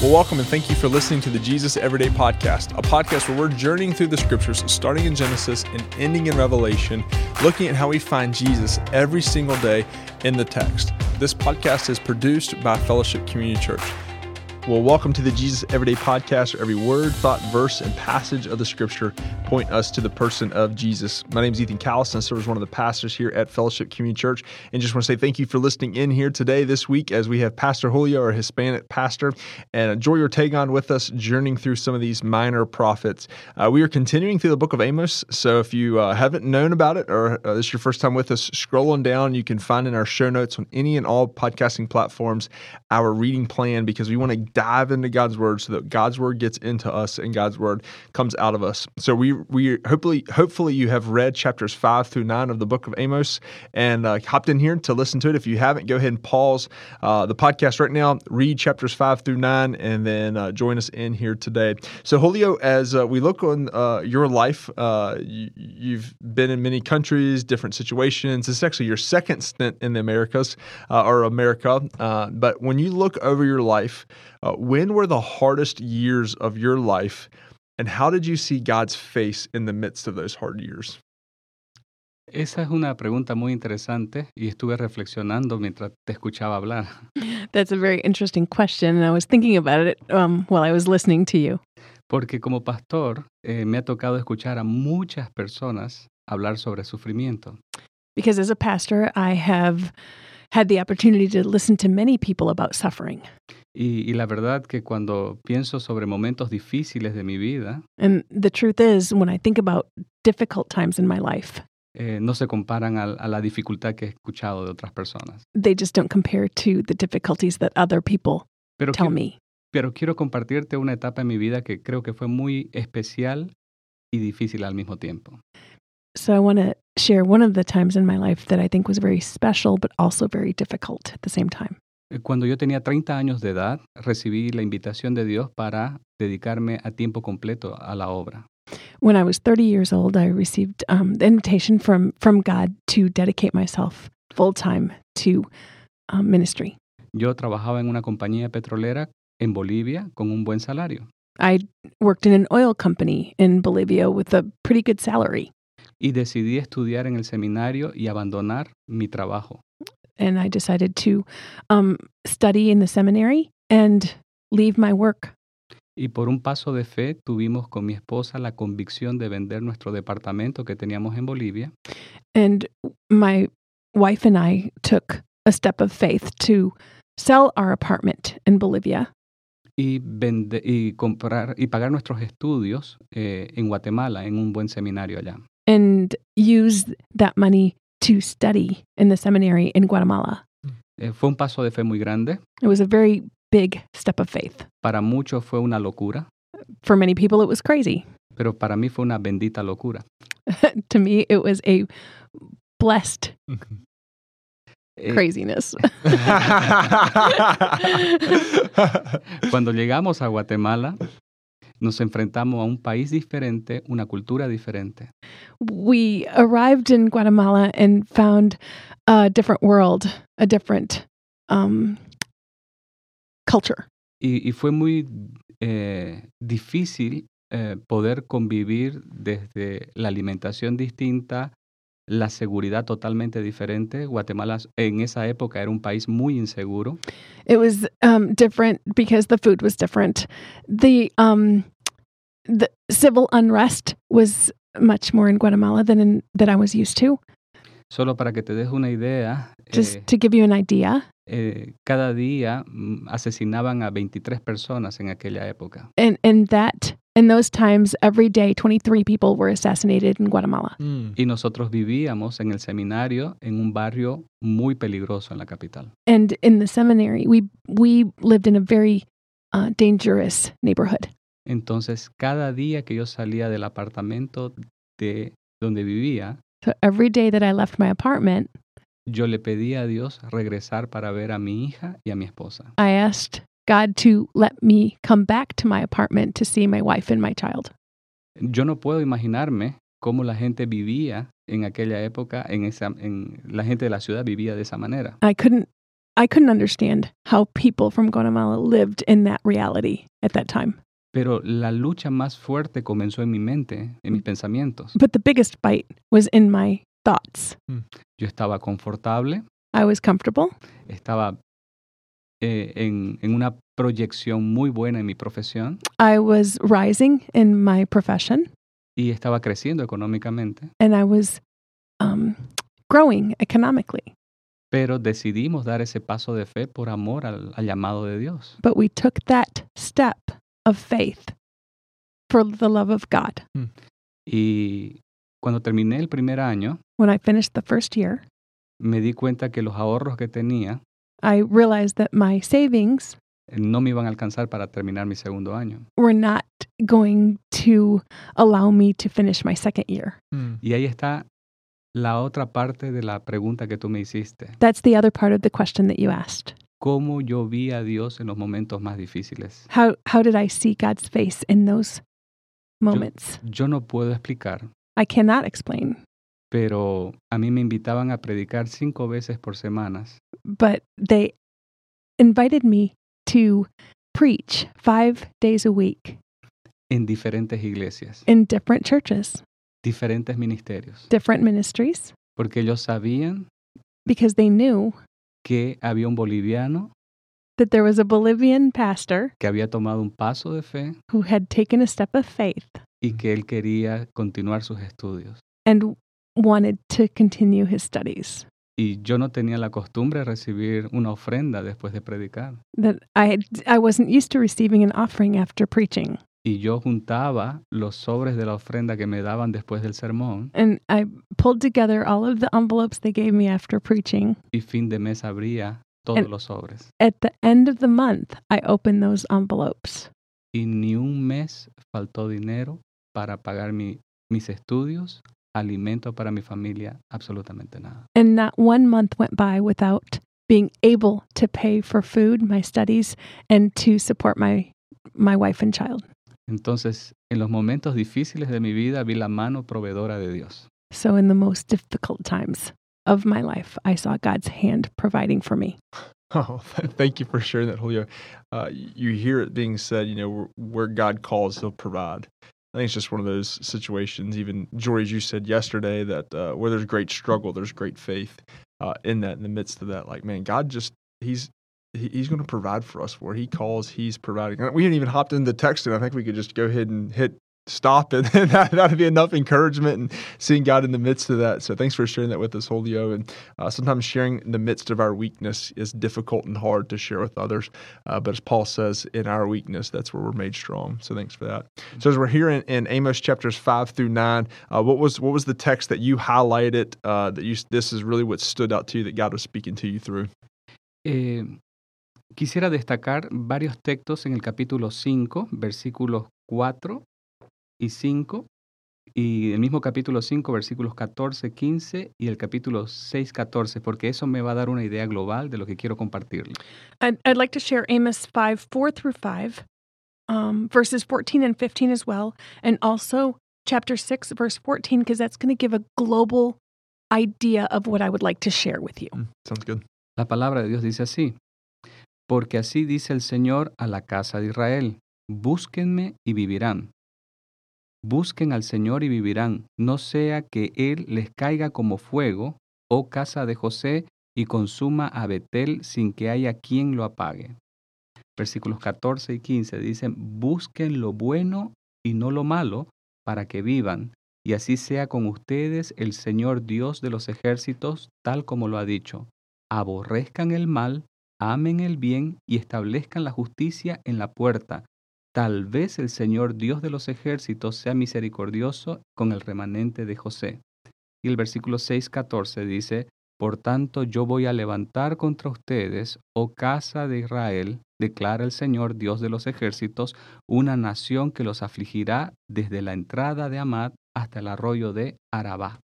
Well, welcome and thank you for listening to the Jesus Everyday Podcast, a podcast where we're journeying through the scriptures, starting in Genesis and ending in Revelation, looking at how we find Jesus every single day in the text. This podcast is produced by Fellowship Community Church. Well, welcome to the Jesus Everyday Podcast, where every word, thought, verse, and passage of the scripture point us to the person of Jesus. My name is Ethan Callison, and I serve as one of the pastors here at Fellowship Community Church. And just want to say thank you for listening in here today, this week, as we have Pastor Julio, our Hispanic pastor, and Jori Ortegon with us, journeying through some of these minor prophets. Uh, we are continuing through the book of Amos. So if you uh, haven't known about it, or uh, this is your first time with us, scrolling down, you can find in our show notes on any and all podcasting platforms our reading plan because we want to dive into God's word so that God's word gets into us and God's word comes out of us. So we we hopefully hopefully you have read chapters five through nine of the book of Amos and uh, hopped in here to listen to it. If you haven't, go ahead and pause uh, the podcast right now. Read chapters five through nine, and then uh, join us in here today. So Julio, as uh, we look on uh, your life, uh, you, have been in many countries, different situations. This is actually your second stint in the Americas or America, but when you look over your life. Uh, when were the hardest years of your life, and how did you see God's face in the midst of those hard years? Esa es una pregunta muy interesante y estuve reflexionando mientras te escuchaba hablar. That's a very interesting question, and I was thinking about it um, while I was listening to you. Porque como pastor eh, me ha tocado escuchar a muchas personas hablar sobre sufrimiento. Because as a pastor, I have had the opportunity to listen to many people about suffering. Y, y, la verdad que cuando pienso sobre momentos difíciles de mi vida, and the truth is, when I think about difficult times in my life, eh, no se comparan a, a, la dificultad que he escuchado de otras personas. They just don't compare to the difficulties that other people pero tell quiero, me. Pero quiero compartirte una etapa en mi vida que creo que fue muy especial y difícil al mismo tiempo. So I want to share one of the times in my life that I think was very special, but also very difficult at the same time. Eh, cuando yo tenía 30 años de edad, recibí la invitación de Dios para dedicarme a tiempo completo a la obra. When I was 30 years old, I received um, the invitation from, from God to dedicate myself full time to um, ministry. Yo trabajaba en una compañía petrolera en Bolivia con un buen salario. I worked in an oil company in Bolivia with a pretty good salary. Y decidí estudiar en el seminario y abandonar mi trabajo. And I decided to um, study in the seminary and leave my work. Y por un paso de fe tuvimos con mi esposa la convicción de vender nuestro departamento que teníamos en Bolivia. And my wife and I took a step of faith to sell our apartment in Bolivia. Y, vende, y comprar y pagar nuestros estudios eh, en Guatemala en un buen seminario allá. And use that money to study in the seminary in Guatemala. Eh, fue un paso de fe muy grande. It was a very big step of faith. Para muchos fue una locura. For many people, it was crazy. Pero para mí fue una bendita locura. to me, it was a blessed eh, craziness. Cuando llegamos a Guatemala, nos enfrentamos a un país diferente, una cultura diferente. We arrived in Guatemala and found a different world, a different um, culture. Y, y, fue muy eh, difícil eh, poder convivir desde la alimentación distinta, la seguridad totalmente diferente. Guatemala en esa época era un país muy inseguro. It was um, different because the food was different. The um, the civil unrest was much more in Guatemala than in, that I was used to. Solo para que te des una idea. Just eh, to give you an idea. Eh, cada día asesinaban a 23 personas en aquella época. And, and that in those times, every day, 23 people were assassinated in Guatemala. Mm. Y nosotros vivíamos en el seminario en un barrio muy peligroso en la capital. And in the seminary, we, we lived in a very uh, dangerous neighborhood. Entonces, cada día que yo salía del apartamento de donde vivía, so every day that I left my apartment, yo le pedía a Dios regresar para ver a mi hija y a mi esposa. I asked God to let me come back to my apartment to see my wife and my child. Yo no puedo imaginarme cómo la gente vivía en aquella época, en esa, en, la gente de la ciudad vivía de esa manera. I couldn't I couldn't understand how people from Guatemala lived in that reality at that time. Pero la lucha más fuerte comenzó en mi mente, en mis mm. pensamientos. But the biggest fight was in my thoughts. Mm. Yo estaba confortable, I was comfortable. estaba eh, en, en una proyección muy buena en mi profesión I was rising in my profession y estaba creciendo económicamente, and I was um, growing economically. pero decidimos dar ese paso de fe por amor al, al llamado de Dios. But we took that step of faith for the love of God. Y cuando terminé el primer año, When I finished the first year, me di cuenta que los ahorros que tenía I realized that my savings no me iban a alcanzar para terminar mi segundo año. were not going to allow me to finish my second year. Hmm. Y ahí está la otra parte de la pregunta que tú me hiciste. That's the other part of the question that you asked. ¿Cómo yo vi a Dios en los momentos más difíciles? How how did I see God's face in those moments? Yo no puedo explicar, I cannot explain, pero a mí me invitaban a predicar cinco veces por semanas but they invited me to preach 5 days a week. En diferentes iglesias, in different churches, diferentes ministerios, different ministries. Porque ellos sabían because they knew que había un boliviano that there was a Bolivian pastor que había tomado un paso de fe who had taken a step of faith y que él quería continuar sus estudios. and wanted to continue his studies. Y yo no tenía la costumbre de recibir una ofrenda después de predicar. That I had, I wasn't used to receiving an offering after preaching. Y yo juntaba los sobres de la ofrenda que me daban después del sermón And I pulled together all of the envelopes they gave me after preaching. y fin de mes abría todos And- los sobres. At the end of the month, I opened those envelopes. Y ni un mes faltó dinero para pagar mi- mis estudios, alimento para mi familia, absolutamente nada. And not one month went by without being able to pay for food, my studies, and to support my my wife and child. Entonces, en los momentos difíciles de mi vida vi la mano proveedora de Dios. So in the most difficult times of my life, I saw God's hand providing for me. Oh, thank you for sharing that, Julio. Uh, you hear it being said, you know, where, where God calls, He'll provide. I think it's just one of those situations. Even as you said yesterday, that uh, where there's great struggle, there's great faith uh, in that. In the midst of that, like man, God just He's he- He's going to provide for us. Where He calls, He's providing. We didn't even hopped into texting. I think we could just go ahead and hit stop and that that'd be enough encouragement and seeing God in the midst of that. So thanks for sharing that with us, Julio. And uh, sometimes sharing in the midst of our weakness is difficult and hard to share with others. Uh, but as Paul says, in our weakness, that's where we're made strong. So thanks for that. So as we're here in, in Amos chapters five through nine, uh, what was what was the text that you highlighted uh, that you this is really what stood out to you that God was speaking to you through? Eh, quisiera destacar varios textos en el capítulo 5, versículos 4 y 5, y el mismo capítulo 5, versículos 14, 15 y el capítulo 6, 14, porque eso me va a dar una idea global de lo que quiero compartirle. I'd, I'd like to share Amos 5, 4 through 5, um, verses 14 and 15 as well, and also chapter 6, verse 14, because that's going to give a global idea of what I would like to share with you. Mm, sounds good. La palabra de Dios dice así, porque así dice el Señor a la casa de Israel, búsquenme y vivirán. Busquen al Señor y vivirán, no sea que Él les caiga como fuego, oh casa de José, y consuma a Betel sin que haya quien lo apague. Versículos 14 y 15 dicen, busquen lo bueno y no lo malo, para que vivan, y así sea con ustedes el Señor Dios de los ejércitos, tal como lo ha dicho aborrezcan el mal, amen el bien y establezcan la justicia en la puerta. Tal vez el Señor Dios de los ejércitos sea misericordioso con el remanente de José. Y el versículo 6:14 dice, Por tanto yo voy a levantar contra ustedes, oh casa de Israel, declara el Señor Dios de los ejércitos, una nación que los afligirá desde la entrada de Amad hasta el arroyo de Arabá.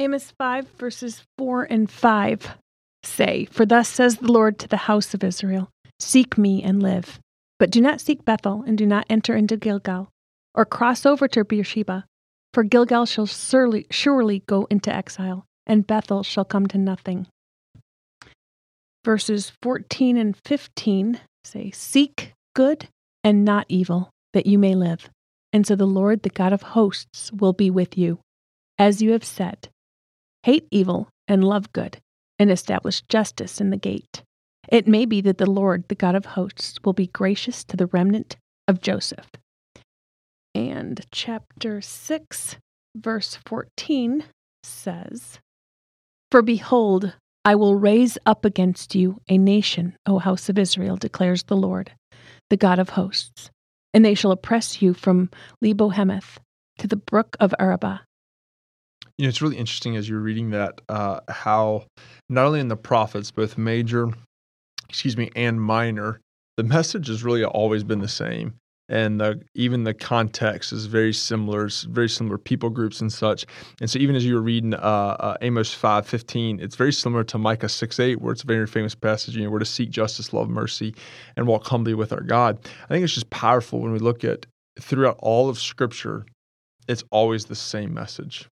Amos 5, verses 4 and 5 say, For thus says the Lord to the house of Israel Seek me and live. But do not seek Bethel, and do not enter into Gilgal, or cross over to Beersheba. For Gilgal shall surely, surely go into exile, and Bethel shall come to nothing. verses 14 and 15 say, Seek good and not evil, that you may live. And so the Lord, the God of hosts, will be with you. As you have said, hate evil and love good, and establish justice in the gate. It may be that the Lord, the God of hosts, will be gracious to the remnant of Joseph. And chapter 6, verse 14 says, For behold, I will raise up against you a nation, O house of Israel, declares the Lord, the God of hosts, and they shall oppress you from Lebo-hamath to the brook of Arabah. You know, it's really interesting as you're reading that uh, how not only in the prophets, both major, excuse me, and minor, the message has really always been the same and the, even the context is very similar. It's very similar people groups and such. And so even as you were reading uh, uh, Amos five fifteen, it's very similar to Micah six eight, where it's a very famous passage. You know, we're to seek justice, love mercy, and walk humbly with our God. I think it's just powerful when we look at throughout all of Scripture. It's always the same message,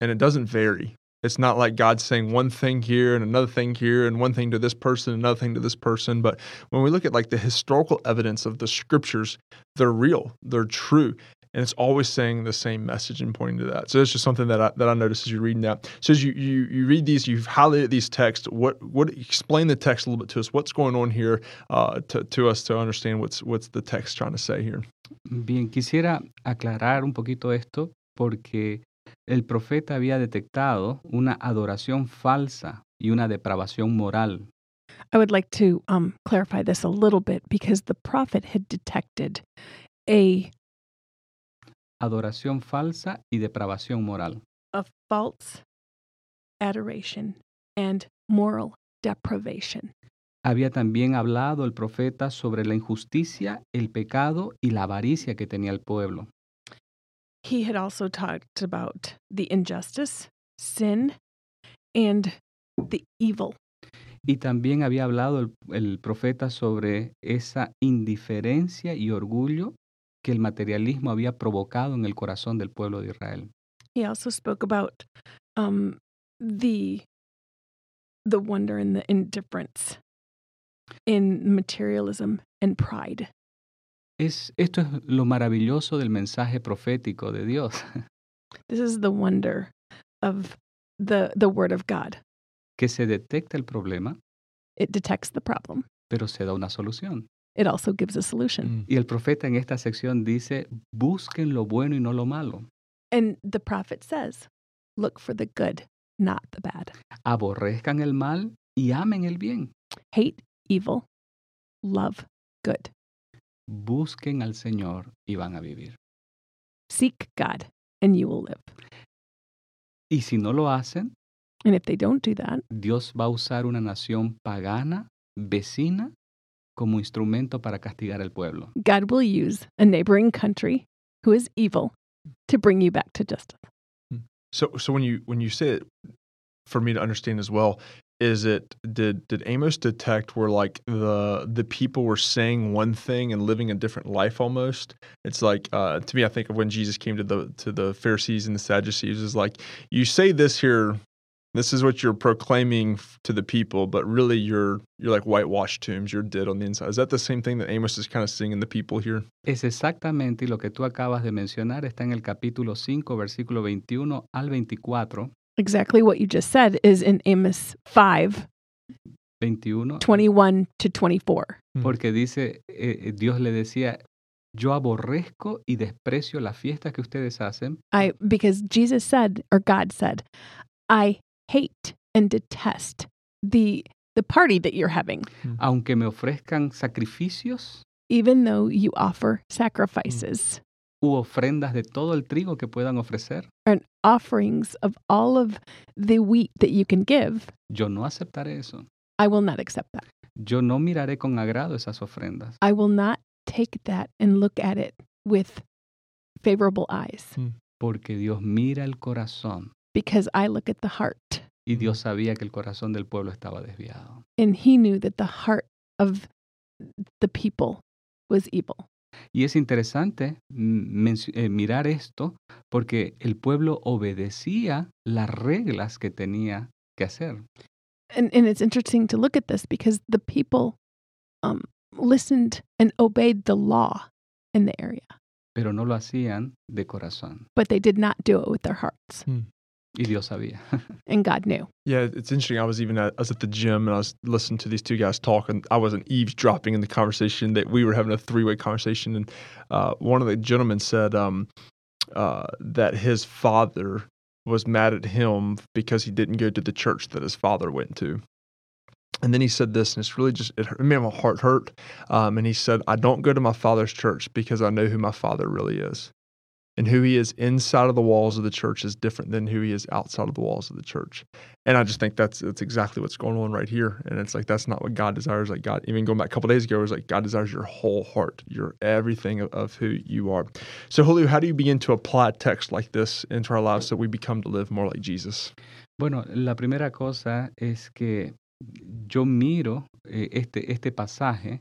and it doesn't vary. It's not like God saying one thing here and another thing here and one thing to this person, and another thing to this person. But when we look at like the historical evidence of the scriptures, they're real, they're true. And it's always saying the same message and pointing to that. So it's just something that I, that I noticed as you're reading that. So as you, you, you read these, you've highlighted these texts. What what explain the text a little bit to us? What's going on here uh, to, to us to understand what's what's the text trying to say here? Bien, quisiera aclarar un poquito esto porque el profeta había detectado una adoración falsa y una depravación moral. I would like to um, clarify this a little bit because the prophet had detected a adoración falsa y depravación moral. A false adoration and moral deprivation. Había también hablado el profeta sobre la injusticia, el pecado y la avaricia que tenía el pueblo. He had also talked about the injustice, sin, and the evil. Y también había hablado el, el, profeta sobre esa indiferencia y orgullo que el materialismo había provocado en el corazón del pueblo de Israel. He also spoke about um, the the wonder and the indifference in materialism and pride. Es, esto es lo maravilloso del mensaje profético de Dios. This is the wonder of the, the word of God. Que se detecta el problema. It detects the problem. Pero se da una solución. It also gives a solution. Mm. Y el profeta en esta sección dice, busquen lo bueno y no lo malo. And the prophet says, look for the good, not the bad. Aborrezcan el mal y amen el bien. Hate evil, love good. Busquen al Señor y van a vivir. Seek God and you will live. Y si no lo hacen, and if they don't do that, Dios va a usar una nación pagana, vecina, como instrumento para castigar al pueblo. God will use a neighboring country who is evil to bring you back to justice. Hmm. So, so when you when you say it, for me to understand as well, is it did did Amos detect where like the the people were saying one thing and living a different life almost? It's like uh, to me, I think of when Jesus came to the to the Pharisees and the Sadducees is like you say this here, this is what you're proclaiming to the people, but really you're you're like whitewashed tombs, you're dead on the inside. Is that the same thing that Amos is kind of seeing in the people here? Es exactamente lo que tú acabas de mencionar, está en el capítulo 5, versículo 21 al 24. Exactly what you just said is in Amos 5 21 21 to 24. Mm. Porque dice eh, eh, Dios le decía yo aborrezco y desprecio la fiesta que ustedes hacen. I because Jesus said or God said, I hate and detest the the party that you're having. Aunque me ofrezcan sacrificios, even though you offer sacrifices mm. U ofrendas de todo el trigo que puedan ofrecer. And offerings of all of the wheat that you can give. Yo no aceptaré eso. I will not accept that. Yo no miraré con agrado esas ofrendas. I will not take that and look at it with favorable eyes. Hmm. Porque Dios mira el corazón. Because I look at the heart. Y Dios sabía que el corazón del pueblo estaba desviado. And he knew that the heart of the people was evil. Y es interesante eh, mirar esto porque el pueblo obedecía las reglas que tenía que hacer. and, and it's interesting to look at this because the people um, listened and obeyed the law in the area, pero no lo hacían de corazón. but they did not do it with their hearts. Y Dios sabía. And God knew. Yeah, it's interesting. I was even at, I was at the gym and I was listening to these two guys talk, and I wasn't eavesdropping in the conversation. That we were having a three way conversation, and uh, one of the gentlemen said um, uh, that his father was mad at him because he didn't go to the church that his father went to. And then he said this, and it's really just it, hurt, it made my heart hurt. Um, and he said, "I don't go to my father's church because I know who my father really is." And who he is inside of the walls of the church is different than who he is outside of the walls of the church. And I just think that's that's exactly what's going on right here. And it's like that's not what God desires. Like God, even going back a couple days ago, it was like God desires your whole heart, your everything of, of who you are. So Julio, how do you begin to apply a text like this into our lives so we become to live more like Jesus? Bueno, la primera cosa es que yo miro eh, este, este pasaje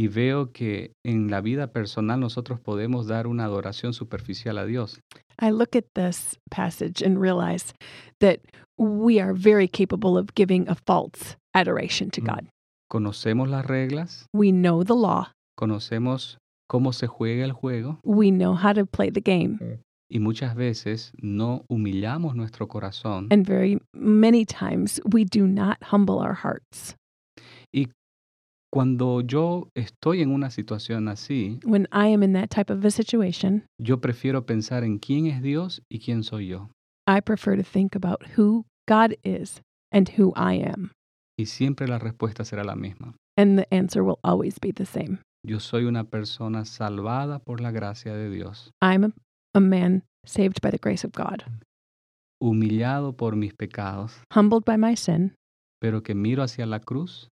y veo que en la vida personal nosotros podemos dar una adoración superficial a Dios. I look at this passage and realize that we are very capable of giving a false adoration to Mm. God. Conocemos las reglas, We know the law, conocemos cómo se juega el juego we know how to play the game, y muchas veces no humillamos nuestro corazón and very many times we do not humble our hearts. Cuando yo estoy en una situación así, When I am in that type of a situation, yo prefiero pensar en quién es Dios y quién soy yo. I prefer to think about who God is and who I am. Y siempre la respuesta será la misma. And the answer will always be the same. Yo soy una persona salvada por la gracia de Dios, I'm a, a man saved by the grace of God, humillado por mis pecados, humbled by my sin, pero que miro hacia la cruz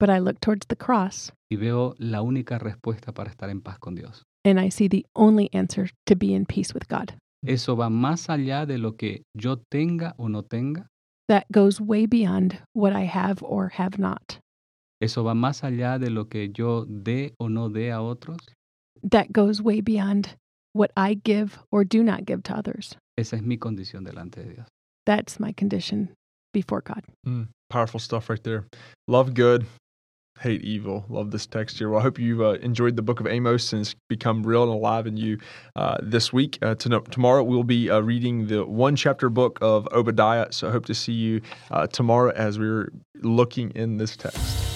but I look towards the cross y veo la única respuesta para estar en paz con Dios. and I see the only answer to be in peace with God. Eso va más allá de lo que yo tenga o no tenga. That goes way beyond what I have or have not. Eso va más allá de lo que yo dé o no dé a otros. That goes way beyond what I give or do not give to others. Esa es mi condición delante de Dios. That's my condition before God. Mm, powerful stuff right there. Love good, hate evil. Love this text here. Well, I hope you've uh, enjoyed the book of Amos and it's become real and alive in you uh, this week. Uh, to, tomorrow, we'll be uh, reading the one chapter book of Obadiah. So I hope to see you uh, tomorrow as we're looking in this text.